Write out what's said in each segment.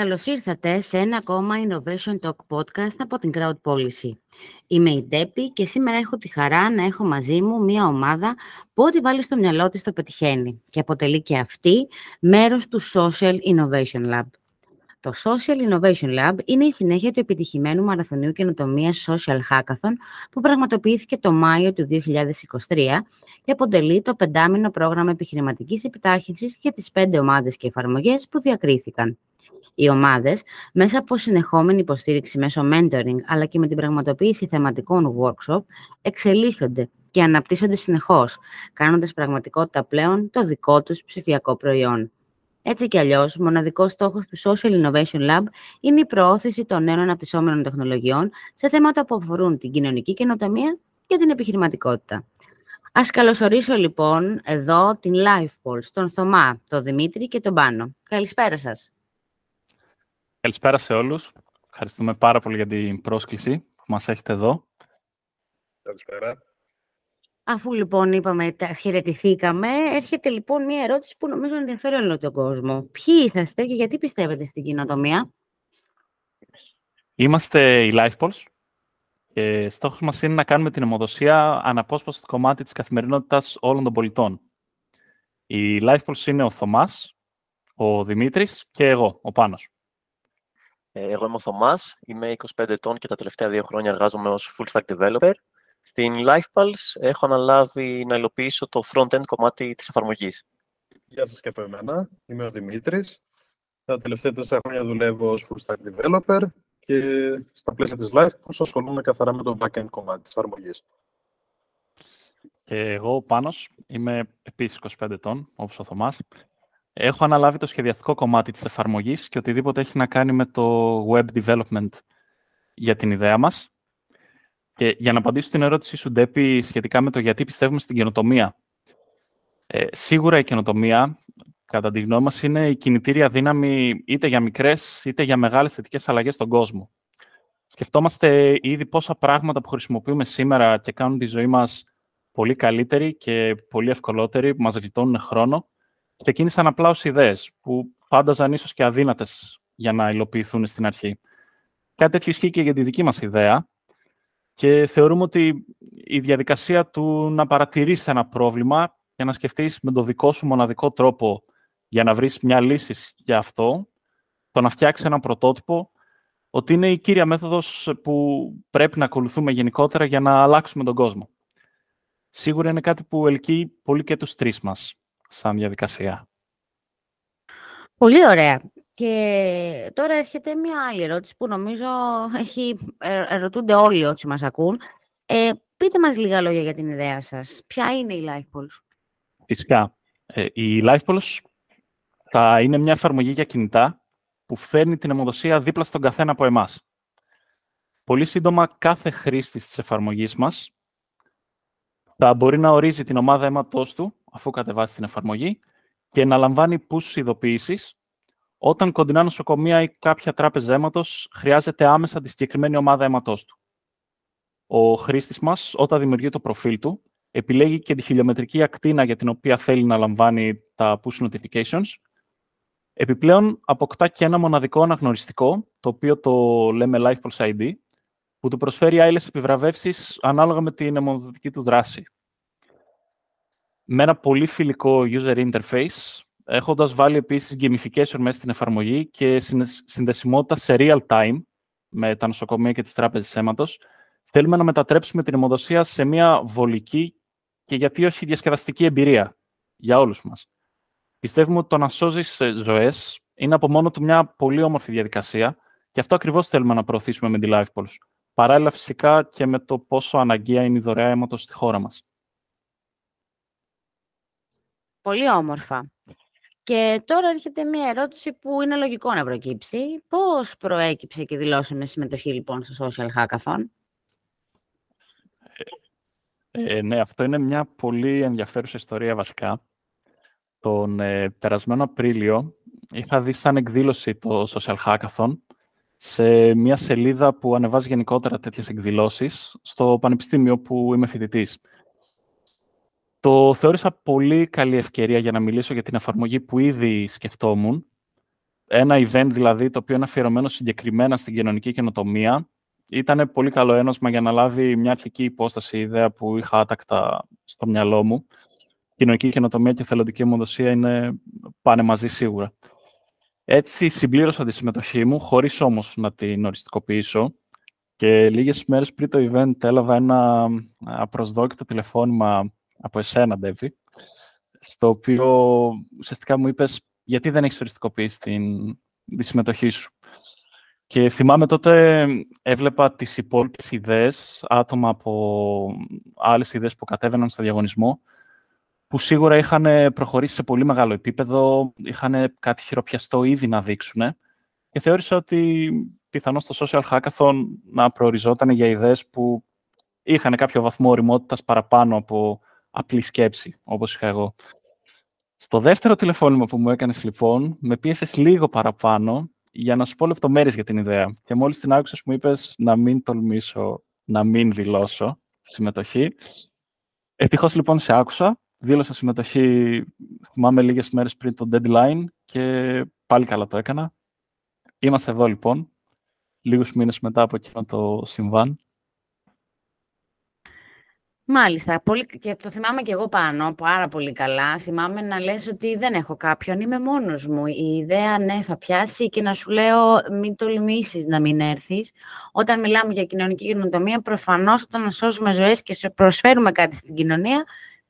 Καλώς ήρθατε σε ένα ακόμα Innovation Talk podcast από την Crowd Policy. Είμαι η Ντέπη και σήμερα έχω τη χαρά να έχω μαζί μου μία ομάδα που ό,τι βάλει στο μυαλό της το πετυχαίνει και αποτελεί και αυτή μέρος του Social Innovation Lab. Το Social Innovation Lab είναι η συνέχεια του επιτυχημένου μαραθωνίου καινοτομίας Social Hackathon που πραγματοποιήθηκε το Μάιο του 2023 και αποτελεί το πεντάμινο πρόγραμμα επιχειρηματικής επιτάχυνσης για τις πέντε ομάδες και εφαρμογές που διακρίθηκαν. Οι ομάδες, μέσα από συνεχόμενη υποστήριξη μέσω mentoring, αλλά και με την πραγματοποίηση θεματικών workshop, εξελίσσονται και αναπτύσσονται συνεχώς, κάνοντας πραγματικότητα πλέον το δικό τους ψηφιακό προϊόν. Έτσι κι αλλιώς, μοναδικός στόχος του Social Innovation Lab είναι η προώθηση των νέων αναπτυσσόμενων τεχνολογιών σε θέματα που αφορούν την κοινωνική καινοτομία και την επιχειρηματικότητα. Ας καλωσορίσω λοιπόν εδώ την LifePulse, τον Θωμά, τον Δημήτρη και τον Πάνο. Καλησπέρα σας. Καλησπέρα σε όλους. Ευχαριστούμε πάρα πολύ για την πρόσκληση που μας έχετε εδώ. Καλησπέρα. Αφού λοιπόν είπαμε, τα χαιρετηθήκαμε, έρχεται λοιπόν μια ερώτηση που νομίζω ενδιαφέρει όλο τον κόσμο. Ποιοι είσαστε και γιατί πιστεύετε στην κοινοτομία; Είμαστε η LifePulse και στόχος μας είναι να κάνουμε την αιμοδοσία αναπόσπαστο κομμάτι της καθημερινότητας όλων των πολιτών. Η LifePulse είναι ο Θωμάς, ο Δημήτρης και εγώ, ο Πάνος. Ε, εγώ είμαι ο Θωμάς, είμαι 25 ετών και τα τελευταία δύο χρόνια εργάζομαι ως full stack developer. Στην LifePulse έχω αναλάβει να υλοποιήσω το front-end κομμάτι της εφαρμογής. Γεια σας και από εμένα. Είμαι ο Δημήτρης. Τα τελευταία τέσσερα χρόνια δουλεύω ως full stack developer και στα πλαίσια της LifePulse ασχολούμαι καθαρά με το back-end κομμάτι της εφαρμογής. Και εγώ, ο Πάνος, είμαι επίσης 25 ετών, όπως ο Θωμάς. Έχω αναλάβει το σχεδιαστικό κομμάτι της εφαρμογής και οτιδήποτε έχει να κάνει με το web development για την ιδέα μας. Και για να απαντήσω στην ερώτησή σου, Ντέπη, σχετικά με το γιατί πιστεύουμε στην καινοτομία. Ε, σίγουρα η καινοτομία, κατά τη γνώμη μας, είναι η κινητήρια δύναμη είτε για μικρές είτε για μεγάλες θετικές αλλαγές στον κόσμο. Σκεφτόμαστε ήδη πόσα πράγματα που χρησιμοποιούμε σήμερα και κάνουν τη ζωή μας πολύ καλύτερη και πολύ ευκολότερη, που μας γλιτώνουν χρόνο ξεκίνησαν απλά ως ιδέες που φάνταζαν ίσως και αδύνατες για να υλοποιηθούν στην αρχή. Κάτι τέτοιο ισχύει και για τη δική μας ιδέα και θεωρούμε ότι η διαδικασία του να παρατηρήσεις ένα πρόβλημα και να σκεφτείς με τον δικό σου μοναδικό τρόπο για να βρεις μια λύση για αυτό, το να φτιάξεις ένα πρωτότυπο, ότι είναι η κύρια μέθοδος που πρέπει να ακολουθούμε γενικότερα για να αλλάξουμε τον κόσμο. Σίγουρα είναι κάτι που ελκύει πολύ και τους τρεις μας σαν διαδικασία. Πολύ ωραία. Και τώρα έρχεται μια άλλη ερώτηση που νομίζω έχει, ε, ερωτούνται όλοι όσοι μας ακούν. Ε, πείτε μας λίγα λόγια για την ιδέα σας. Ποια είναι η LifePulse? Φυσικά. Ε, η LifePulse θα είναι μια εφαρμογή για κινητά που φέρνει την αιμοδοσία δίπλα στον καθένα από εμάς. Πολύ σύντομα, κάθε χρήστη της εφαρμογής μας θα μπορεί να ορίζει την ομάδα αίματός του αφού κατεβάσει την εφαρμογή και να λαμβάνει push ειδοποιήσεις όταν κοντινά νοσοκομεία ή κάποια τράπεζα αίματος χρειάζεται άμεσα τη συγκεκριμένη ομάδα αίματό του. Ο χρήστης μας, όταν δημιουργεί το προφίλ του, επιλέγει και τη χιλιομετρική ακτίνα για την οποία θέλει να λαμβάνει τα push notifications. Επιπλέον, αποκτά και ένα μοναδικό αναγνωριστικό, το οποίο το λέμε Life Pulse ID, που του προσφέρει άλλε επιβραβεύσεις ανάλογα με την αιμοδοτική του δράση με ένα πολύ φιλικό user interface, έχοντας βάλει επίσης gamification μέσα στην εφαρμογή και συνδεσιμότητα σε real time με τα νοσοκομεία και τις τράπεζες αίματος, θέλουμε να μετατρέψουμε την αιμοδοσία σε μια βολική και γιατί όχι διασκεδαστική εμπειρία για όλους μας. Πιστεύουμε ότι το να σώζεις ζωές είναι από μόνο του μια πολύ όμορφη διαδικασία και αυτό ακριβώς θέλουμε να προωθήσουμε με τη LifePulse. Παράλληλα φυσικά και με το πόσο αναγκαία είναι η δωρεά αίματος στη χώρα μας. Πολύ όμορφα. Και τώρα έρχεται μια ερώτηση που είναι λογικό να προκύψει. Πώς προέκυψε και δηλώσαμε συμμετοχή λοιπόν στο Social Hackathon? Ε, ναι, αυτό είναι μια πολύ ενδιαφέρουσα ιστορία βασικά. Τον ε, περασμένο Απρίλιο είχα δει σαν εκδήλωση το Social Hackathon σε μια σελίδα που ανεβάζει γενικότερα τέτοιες εκδηλώσεις στο πανεπιστήμιο που είμαι φοιτητής. Το θεώρησα πολύ καλή ευκαιρία για να μιλήσω για την εφαρμογή που ήδη σκεφτόμουν, ένα event δηλαδή το οποίο είναι αφιερωμένο συγκεκριμένα στην κοινωνική καινοτομία. Ήταν πολύ καλό ένωσμα για να λάβει μια αρχική υπόσταση, η ιδέα που είχα άτακτα στο μυαλό μου. Κοινωνική καινοτομία και θελοντική αιμοδοσία είναι, πάνε μαζί σίγουρα. Έτσι συμπλήρωσα τη συμμετοχή μου, χωρίς όμως να την οριστικοποιήσω. Και λίγες μέρες πριν το event έλαβα ένα απροσδόκητο τηλεφώνημα από εσένα, Ντέβι, στο οποίο ουσιαστικά μου είπες γιατί δεν έχεις οριστικοποιήσει την, τη συμμετοχή σου. Και θυμάμαι τότε έβλεπα τις υπόλοιπες ιδέες, άτομα από άλλες ιδέες που κατέβαιναν στο διαγωνισμό, που σίγουρα είχαν προχωρήσει σε πολύ μεγάλο επίπεδο, είχαν κάτι χειροπιαστό ήδη να δείξουν και θεώρησα ότι πιθανώς το social hackathon να προοριζόταν για ιδέες που είχαν κάποιο βαθμό οριμότητας παραπάνω από απλή σκέψη, όπως είχα εγώ. Στο δεύτερο τηλεφώνημα που μου έκανες λοιπόν, με πίεσες λίγο παραπάνω για να σου πω λεπτομέρειες για την ιδέα. Και μόλις την άκουσες μου είπες να μην τολμήσω, να μην δηλώσω συμμετοχή. Ευτυχώς λοιπόν σε άκουσα, δήλωσα συμμετοχή, θυμάμαι λίγες μέρες πριν το deadline και πάλι καλά το έκανα. Είμαστε εδώ λοιπόν, λίγους μήνες μετά από εκείνο το συμβάν. Μάλιστα. Πολύ... Και το θυμάμαι και εγώ πάνω, πάρα πολύ καλά. Θυμάμαι να λες ότι δεν έχω κάποιον, είμαι μόνος μου. Η ιδέα, ναι, θα πιάσει και να σου λέω μην τολμήσεις να μην έρθεις. Όταν μιλάμε για κοινωνική κοινοτομία, προφανώς όταν σώζουμε ζωές και σε προσφέρουμε κάτι στην κοινωνία,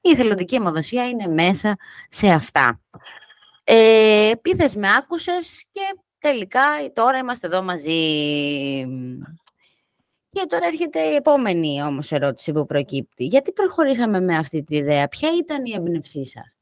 η θελοντική αιμοδοσία είναι μέσα σε αυτά. Ε, με άκουσες και τελικά τώρα είμαστε εδώ μαζί. Και τώρα έρχεται η επόμενη όμως ερώτηση που προκύπτει. Γιατί προχωρήσαμε με αυτή τη ιδέα, ποια ήταν η έμπνευσή σας;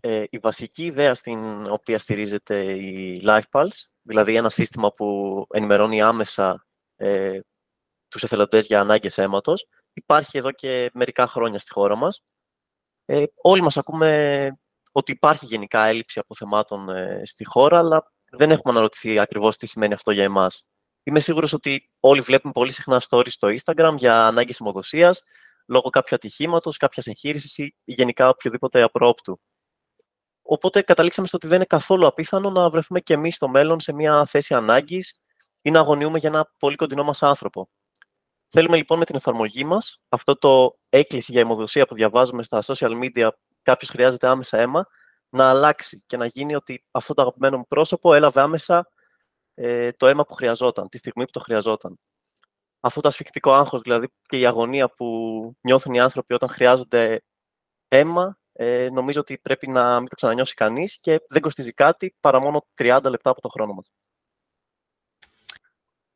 Ε, η βασική ιδέα στην οποία στηρίζεται η LifePulse, δηλαδή ένα σύστημα που ενημερώνει άμεσα ε, τους εθελοντές για ανάγκες αίματος, υπάρχει εδώ και μερικά χρόνια στη χώρα μας. Ε, όλοι μας ακούμε ότι υπάρχει γενικά έλλειψη αποθεμάτων ε, στη χώρα, αλλά δεν έχουμε αναρωτηθεί ακριβώς τι σημαίνει αυτό για εμάς. Είμαι σίγουρος ότι όλοι βλέπουμε πολύ συχνά stories στο Instagram για ανάγκες αιμοδοσίας, λόγω κάποιου ατυχήματος, κάποιας εγχείρησης ή γενικά οποιοδήποτε απρόπτου. Οπότε καταλήξαμε στο ότι δεν είναι καθόλου απίθανο να βρεθούμε και εμείς στο μέλλον σε μια θέση ανάγκης ή να αγωνιούμε για ένα πολύ κοντινό μας άνθρωπο. Θέλουμε λοιπόν με την εφαρμογή μας, αυτό το έκκληση για αιμοδοσία που διαβάζουμε στα social media, κάποιος χρειάζεται άμεσα αίμα, να αλλάξει και να γίνει ότι αυτό το αγαπημένο μου πρόσωπο έλαβε άμεσα ε, το αίμα που χρειαζόταν, τη στιγμή που το χρειαζόταν. Αυτό το ασφικτικό άγχος, δηλαδή και η αγωνία που νιώθουν οι άνθρωποι όταν χρειάζονται αίμα, ε, νομίζω ότι πρέπει να μην το ξανανιώσει κανείς και δεν κοστίζει κάτι παρά μόνο 30 λεπτά από το χρόνο μας.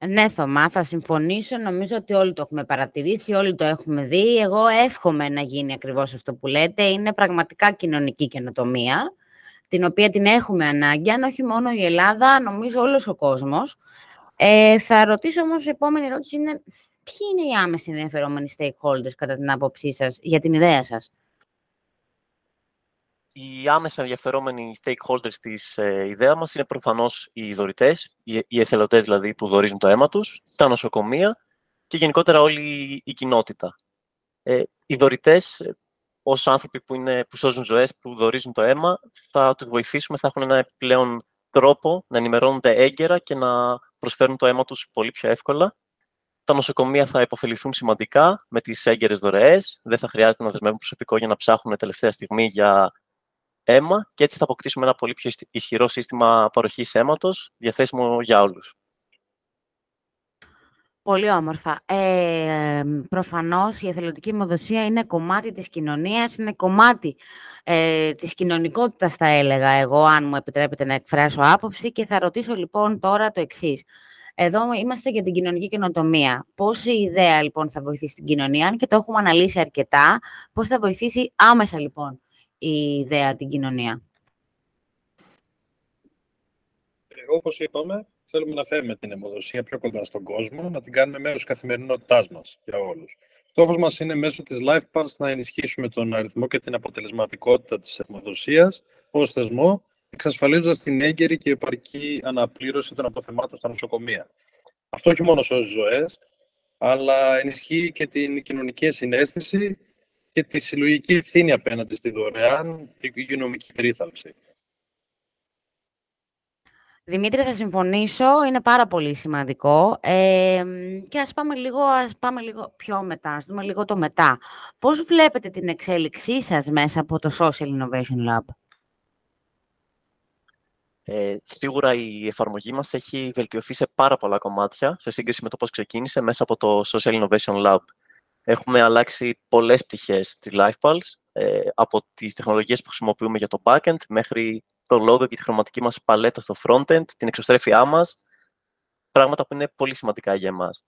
Ναι, Θωμά, θα συμφωνήσω. Νομίζω ότι όλοι το έχουμε παρατηρήσει, όλοι το έχουμε δει. Εγώ εύχομαι να γίνει ακριβώς αυτό που λέτε. Είναι πραγματικά κοινωνική καινοτομία την οποία την έχουμε ανάγκη, αν όχι μόνο η Ελλάδα, νομίζω όλος ο κόσμος. Ε, θα ρωτήσω όμως, η επόμενη ερώτηση είναι, ποιοι είναι οι άμεση ενδιαφερόμενοι stakeholders κατά την άποψή σας για την ιδέα σας; Οι άμεσα ενδιαφερόμενοι stakeholders της ε, ιδέα μας είναι προφανώς οι δωρητές, οι, οι εθελοντές δηλαδή που δωρίζουν το αίμα τους, τα νοσοκομεία και γενικότερα όλη η κοινότητα. Ε, οι δωρητές ω άνθρωποι που, είναι, που σώζουν ζωές, που δορίζουν το αίμα, θα τους βοηθήσουμε, θα έχουν ένα επιπλέον τρόπο να ενημερώνονται έγκαιρα και να προσφέρουν το αίμα τους πολύ πιο εύκολα. Τα νοσοκομεία θα υποφεληθούν σημαντικά με τις έγκαιρες δωρεές. Δεν θα χρειάζεται να δεσμεύουν προσωπικό για να ψάχνουν τελευταία στιγμή για αίμα και έτσι θα αποκτήσουμε ένα πολύ πιο ισχυρό σύστημα παροχής αίματος διαθέσιμο για όλους. Πολύ όμορφα. Ε, προφανώς η εθελοντική αιμοδοσία είναι κομμάτι της κοινωνίας, είναι κομμάτι ε, της κοινωνικότητας θα έλεγα εγώ, αν μου επιτρέπετε να εκφράσω άποψη και θα ρωτήσω λοιπόν τώρα το εξής. Εδώ είμαστε για την κοινωνική καινοτομία. Πώς η ιδέα λοιπόν θα βοηθήσει την κοινωνία, αν και το έχουμε αναλύσει αρκετά, πώς θα βοηθήσει άμεσα λοιπόν η ιδέα την κοινωνία; Ε, όπως είπαμε, θέλουμε να φέρουμε την αιμοδοσία πιο κοντά στον κόσμο, να την κάνουμε μέρος της καθημερινότητάς μας για όλους. Στόχος μας είναι μέσω της LifePass να ενισχύσουμε τον αριθμό και την αποτελεσματικότητα της αιμοδοσίας ως θεσμό, εξασφαλίζοντας την έγκαιρη και επαρκή αναπλήρωση των αποθεμάτων στα νοσοκομεία. Αυτό όχι μόνο σώζει ζωές, αλλά ενισχύει και την κοινωνική συνέστηση και τη συλλογική ευθύνη απέναντι στη δωρεάν υγειονομική περίθαλψη. Δημήτρη, θα συμφωνήσω. Είναι πάρα πολύ σημαντικό. Ε, και ας πάμε, λίγο, ας πάμε λίγο πιο μετά, ας δούμε λίγο το μετά. Πώς βλέπετε την εξέλιξή σας μέσα από το Social Innovation Lab? Ε, σίγουρα η εφαρμογή μας έχει βελτιωθεί σε πάρα πολλά κομμάτια σε σύγκριση με το πώς ξεκίνησε μέσα από το Social Innovation Lab. Έχουμε αλλάξει πολλές πτυχές της LifePulse, ε, από τις τεχνολογίες που χρησιμοποιούμε για το backend μέχρι το logo και τη χρωματική μας παλέτα στο frontend, την εξωστρέφειά μας, πράγματα που είναι πολύ σημαντικά για εμάς.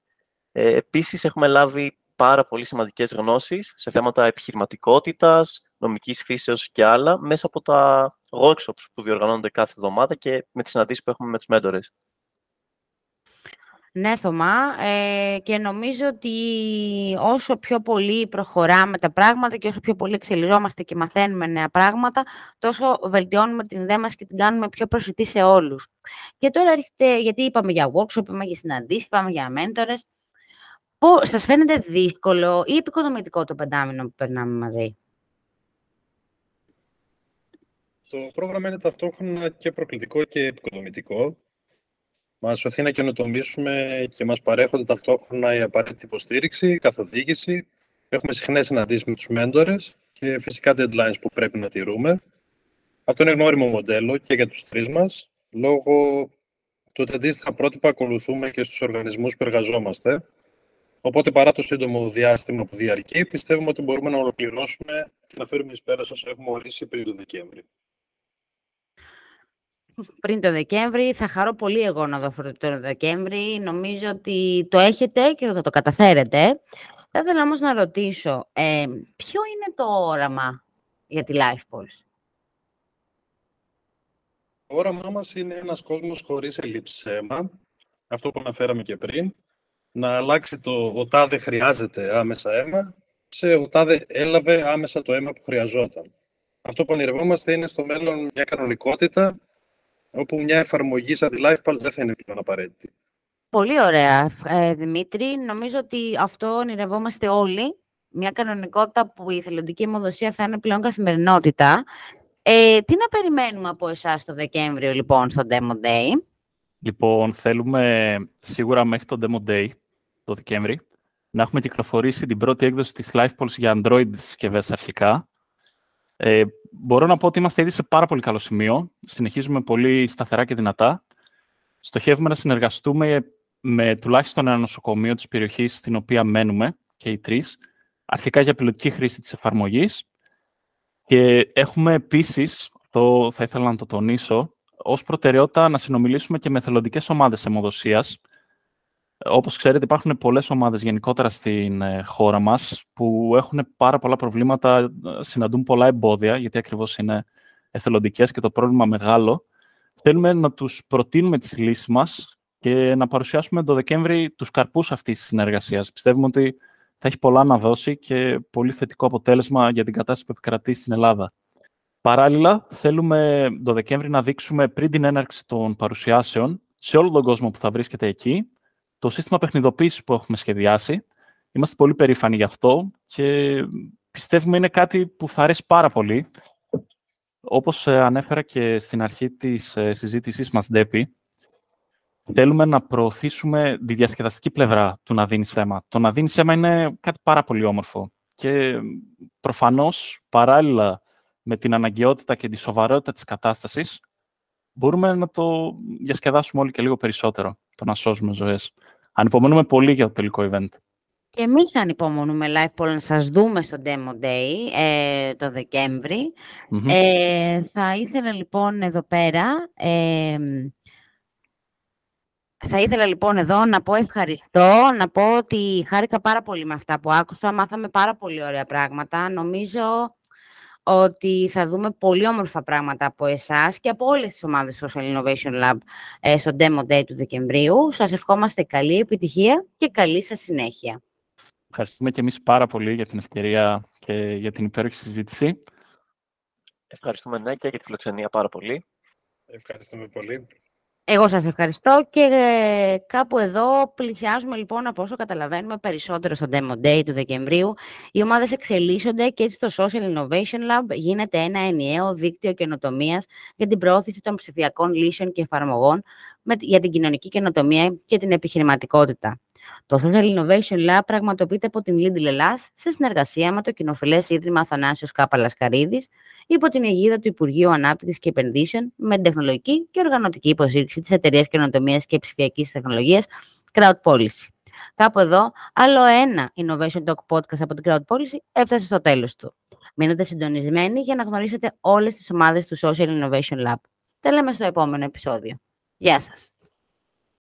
Ε, επίσης, έχουμε λάβει πάρα πολύ σημαντικές γνώσεις σε θέματα επιχειρηματικότητας, νομικής φύσεως και άλλα, μέσα από τα workshops που διοργανώνονται κάθε εβδομάδα και με τις συναντήσεις που έχουμε με τους μέντορες. Ναι, Θωμά, ε, και νομίζω ότι όσο πιο πολύ προχωράμε τα πράγματα και όσο πιο πολύ εξελιζόμαστε και μαθαίνουμε νέα πράγματα, τόσο βελτιώνουμε την ιδέα μας και την κάνουμε πιο προσιτή σε όλους. Και τώρα έρχεται, γιατί είπαμε για workshop, είπαμε για συναντήσεις, είπαμε για μέντορες, Πώς, σας φαίνεται δύσκολο ή επικοδομητικό το πεντάμινο που περνάμε μαζί; Το πρόγραμμα είναι ταυτόχρονα και προκλητικό και επικοδομητικό. Μας σωθεί να καινοτομήσουμε και μας παρέχονται ταυτόχρονα η απαραίτητη υποστήριξη, καθοδήγηση. Έχουμε συχνές συναντήσεις με τους μέντορες και φυσικά deadlines που πρέπει να τηρούμε. Αυτό είναι γνώριμο μοντέλο και για τους τρεις μας, λόγω του ότι αντίστοιχα πρότυπα ακολουθούμε και στους οργανισμούς που εργαζόμαστε. Οπότε, παρά το σύντομο διάστημα που διαρκεί, πιστεύουμε ότι μπορούμε να ολοκληρώσουμε και να φέρουμε εις πέρας όσο έχουμε ορίσει πριν το Δεκέμβρη. Πριν το Δεκέμβρη, θα χαρώ πολύ εγώ να δω αυτό το Δεκέμβρη. Νομίζω ότι το έχετε και θα το καταφέρετε. Θα ήθελα όμως να ρωτήσω, ε, ποιο είναι το όραμα για τη LifePulse? Το όραμά μας είναι ένας κόσμος χωρίς ελλείψη αίμα, αυτό που αναφέραμε και πριν, να αλλάξει το «ο τάδε χρειάζεται άμεσα αίμα» σε «ο τάδε έλαβε άμεσα το αίμα που χρειαζόταν». Αυτό που ονειρευόμαστε είναι στο μέλλον μια κανονικότητα όπου μια εφαρμογή σαν τη LifePulse δεν θα είναι πλέον απαραίτητη. Πολύ ωραία, ε, Δημήτρη. Νομίζω ότι αυτό ονειρευόμαστε όλοι. Μια κανονικότητα που η θελοντική αιμοδοσία θα είναι πλέον καθημερινότητα. Ε, τι να περιμένουμε από εσάς το Δεκέμβριο, λοιπόν, στο Demo Day; Λοιπόν, θέλουμε σίγουρα μέχρι το Demo Day το Δεκέμβρη, να έχουμε κυκλοφορήσει την πρώτη έκδοση της LifePulse για Android συσκευές αρχικά. Ε, μπορώ να πω ότι είμαστε ήδη σε πάρα πολύ καλό σημείο. Συνεχίζουμε πολύ σταθερά και δυνατά. Στοχεύουμε να συνεργαστούμε με τουλάχιστον ένα νοσοκομείο της περιοχής στην οποία μένουμε και οι τρεις, αρχικά για πιλωτική χρήση της εφαρμογής. Και έχουμε επίσης, το θα ήθελα να το τονίσω, ως προτεραιότητα να συνομιλήσουμε και με θελοντικές ομάδες αιμοδοσίας, όπως ξέρετε, υπάρχουν πολλές ομάδες γενικότερα στην ε, χώρα μας που έχουν πάρα πολλά προβλήματα, ε, συναντούν πολλά εμπόδια, γιατί ακριβώς είναι εθελοντικές και το πρόβλημα μεγάλο. Θέλουμε να τους προτείνουμε τις λύσεις μας και να παρουσιάσουμε το Δεκέμβρη τους καρπούς αυτής της συνεργασίας. Πιστεύουμε ότι θα έχει πολλά να δώσει και πολύ θετικό αποτέλεσμα για την κατάσταση που επικρατεί στην Ελλάδα. Παράλληλα, θέλουμε το Δεκέμβρη να δείξουμε πριν την έναρξη των παρουσιάσεων σε όλο τον κόσμο που θα βρίσκεται εκεί, το σύστημα παιχνιδοποίησης που έχουμε σχεδιάσει. Είμαστε πολύ περήφανοι γι' αυτό και πιστεύουμε είναι κάτι που θα αρέσει πάρα πολύ. Όπως ε, ανέφερα και στην αρχή της ε, συζήτησής μας, Ντέπη, θέλουμε να προωθήσουμε τη διασκεδαστική πλευρά του να δίνει αίμα. Το να δίνει αίμα είναι κάτι πάρα πολύ όμορφο. Και προφανώς, παράλληλα με την αναγκαιότητα και τη σοβαρότητα της κατάστασης, μπορούμε να το διασκεδάσουμε όλοι και λίγο περισσότερο, το να σώζουμε ζωές. Ανυπομονούμε πολύ για το τελικό event. Και εμείς ανυπομονούμε live να σας δούμε στο Demo Day ε, το δεκεμβρη Ε, θα ήθελα λοιπόν εδώ πέρα... Ε, θα ήθελα λοιπόν εδώ να πω ευχαριστώ, να πω ότι χάρηκα πάρα πολύ με αυτά που άκουσα, μάθαμε πάρα πολύ ωραία πράγματα. Νομίζω ότι θα δούμε πολύ όμορφα πράγματα από εσάς και από όλες τις ομάδες Social Innovation Lab ε, στο Demo Day του Δεκεμβρίου. Σας ευχόμαστε καλή επιτυχία και καλή σας συνέχεια. Ευχαριστούμε και εμείς πάρα πολύ για την ευκαιρία και για την υπέροχη συζήτηση. Ευχαριστούμε ναι και για τη φιλοξενία πάρα πολύ. Ευχαριστούμε πολύ. Εγώ σας ευχαριστώ και ε, κάπου εδώ πλησιάζουμε λοιπόν από όσο καταλαβαίνουμε περισσότερο στο Demo Day του Δεκεμβρίου. Οι ομάδες εξελίσσονται και έτσι το Social Innovation Lab γίνεται ένα ενιαίο δίκτυο καινοτομίας για την προώθηση των ψηφιακών λύσεων και εφαρμογών για την κοινωνική καινοτομία και την επιχειρηματικότητα. Το Social Innovation Lab πραγματοποιείται από την Lidl Ελλάς σε συνεργασία με το κοινοφιλές Ίδρυμα Αθανάσιος Κάπα Λασκαρίδης υπό την αιγίδα του Υπουργείου Ανάπτυξης και Επενδύσεων με την τεχνολογική και οργανωτική υποστήριξη της Εταιρείας Καινοτομίας και Ψηφιακής Τεχνολογίας Crowd Policy. Κάπου εδώ, άλλο ένα Innovation Talk podcast από την Crowd Policy έφτασε στο τέλος του. Μείνετε συντονισμένοι για να γνωρίσετε όλες τις ομάδες του Social Innovation Lab. Τα λέμε στο επόμενο επεισόδιο. Γεια σας!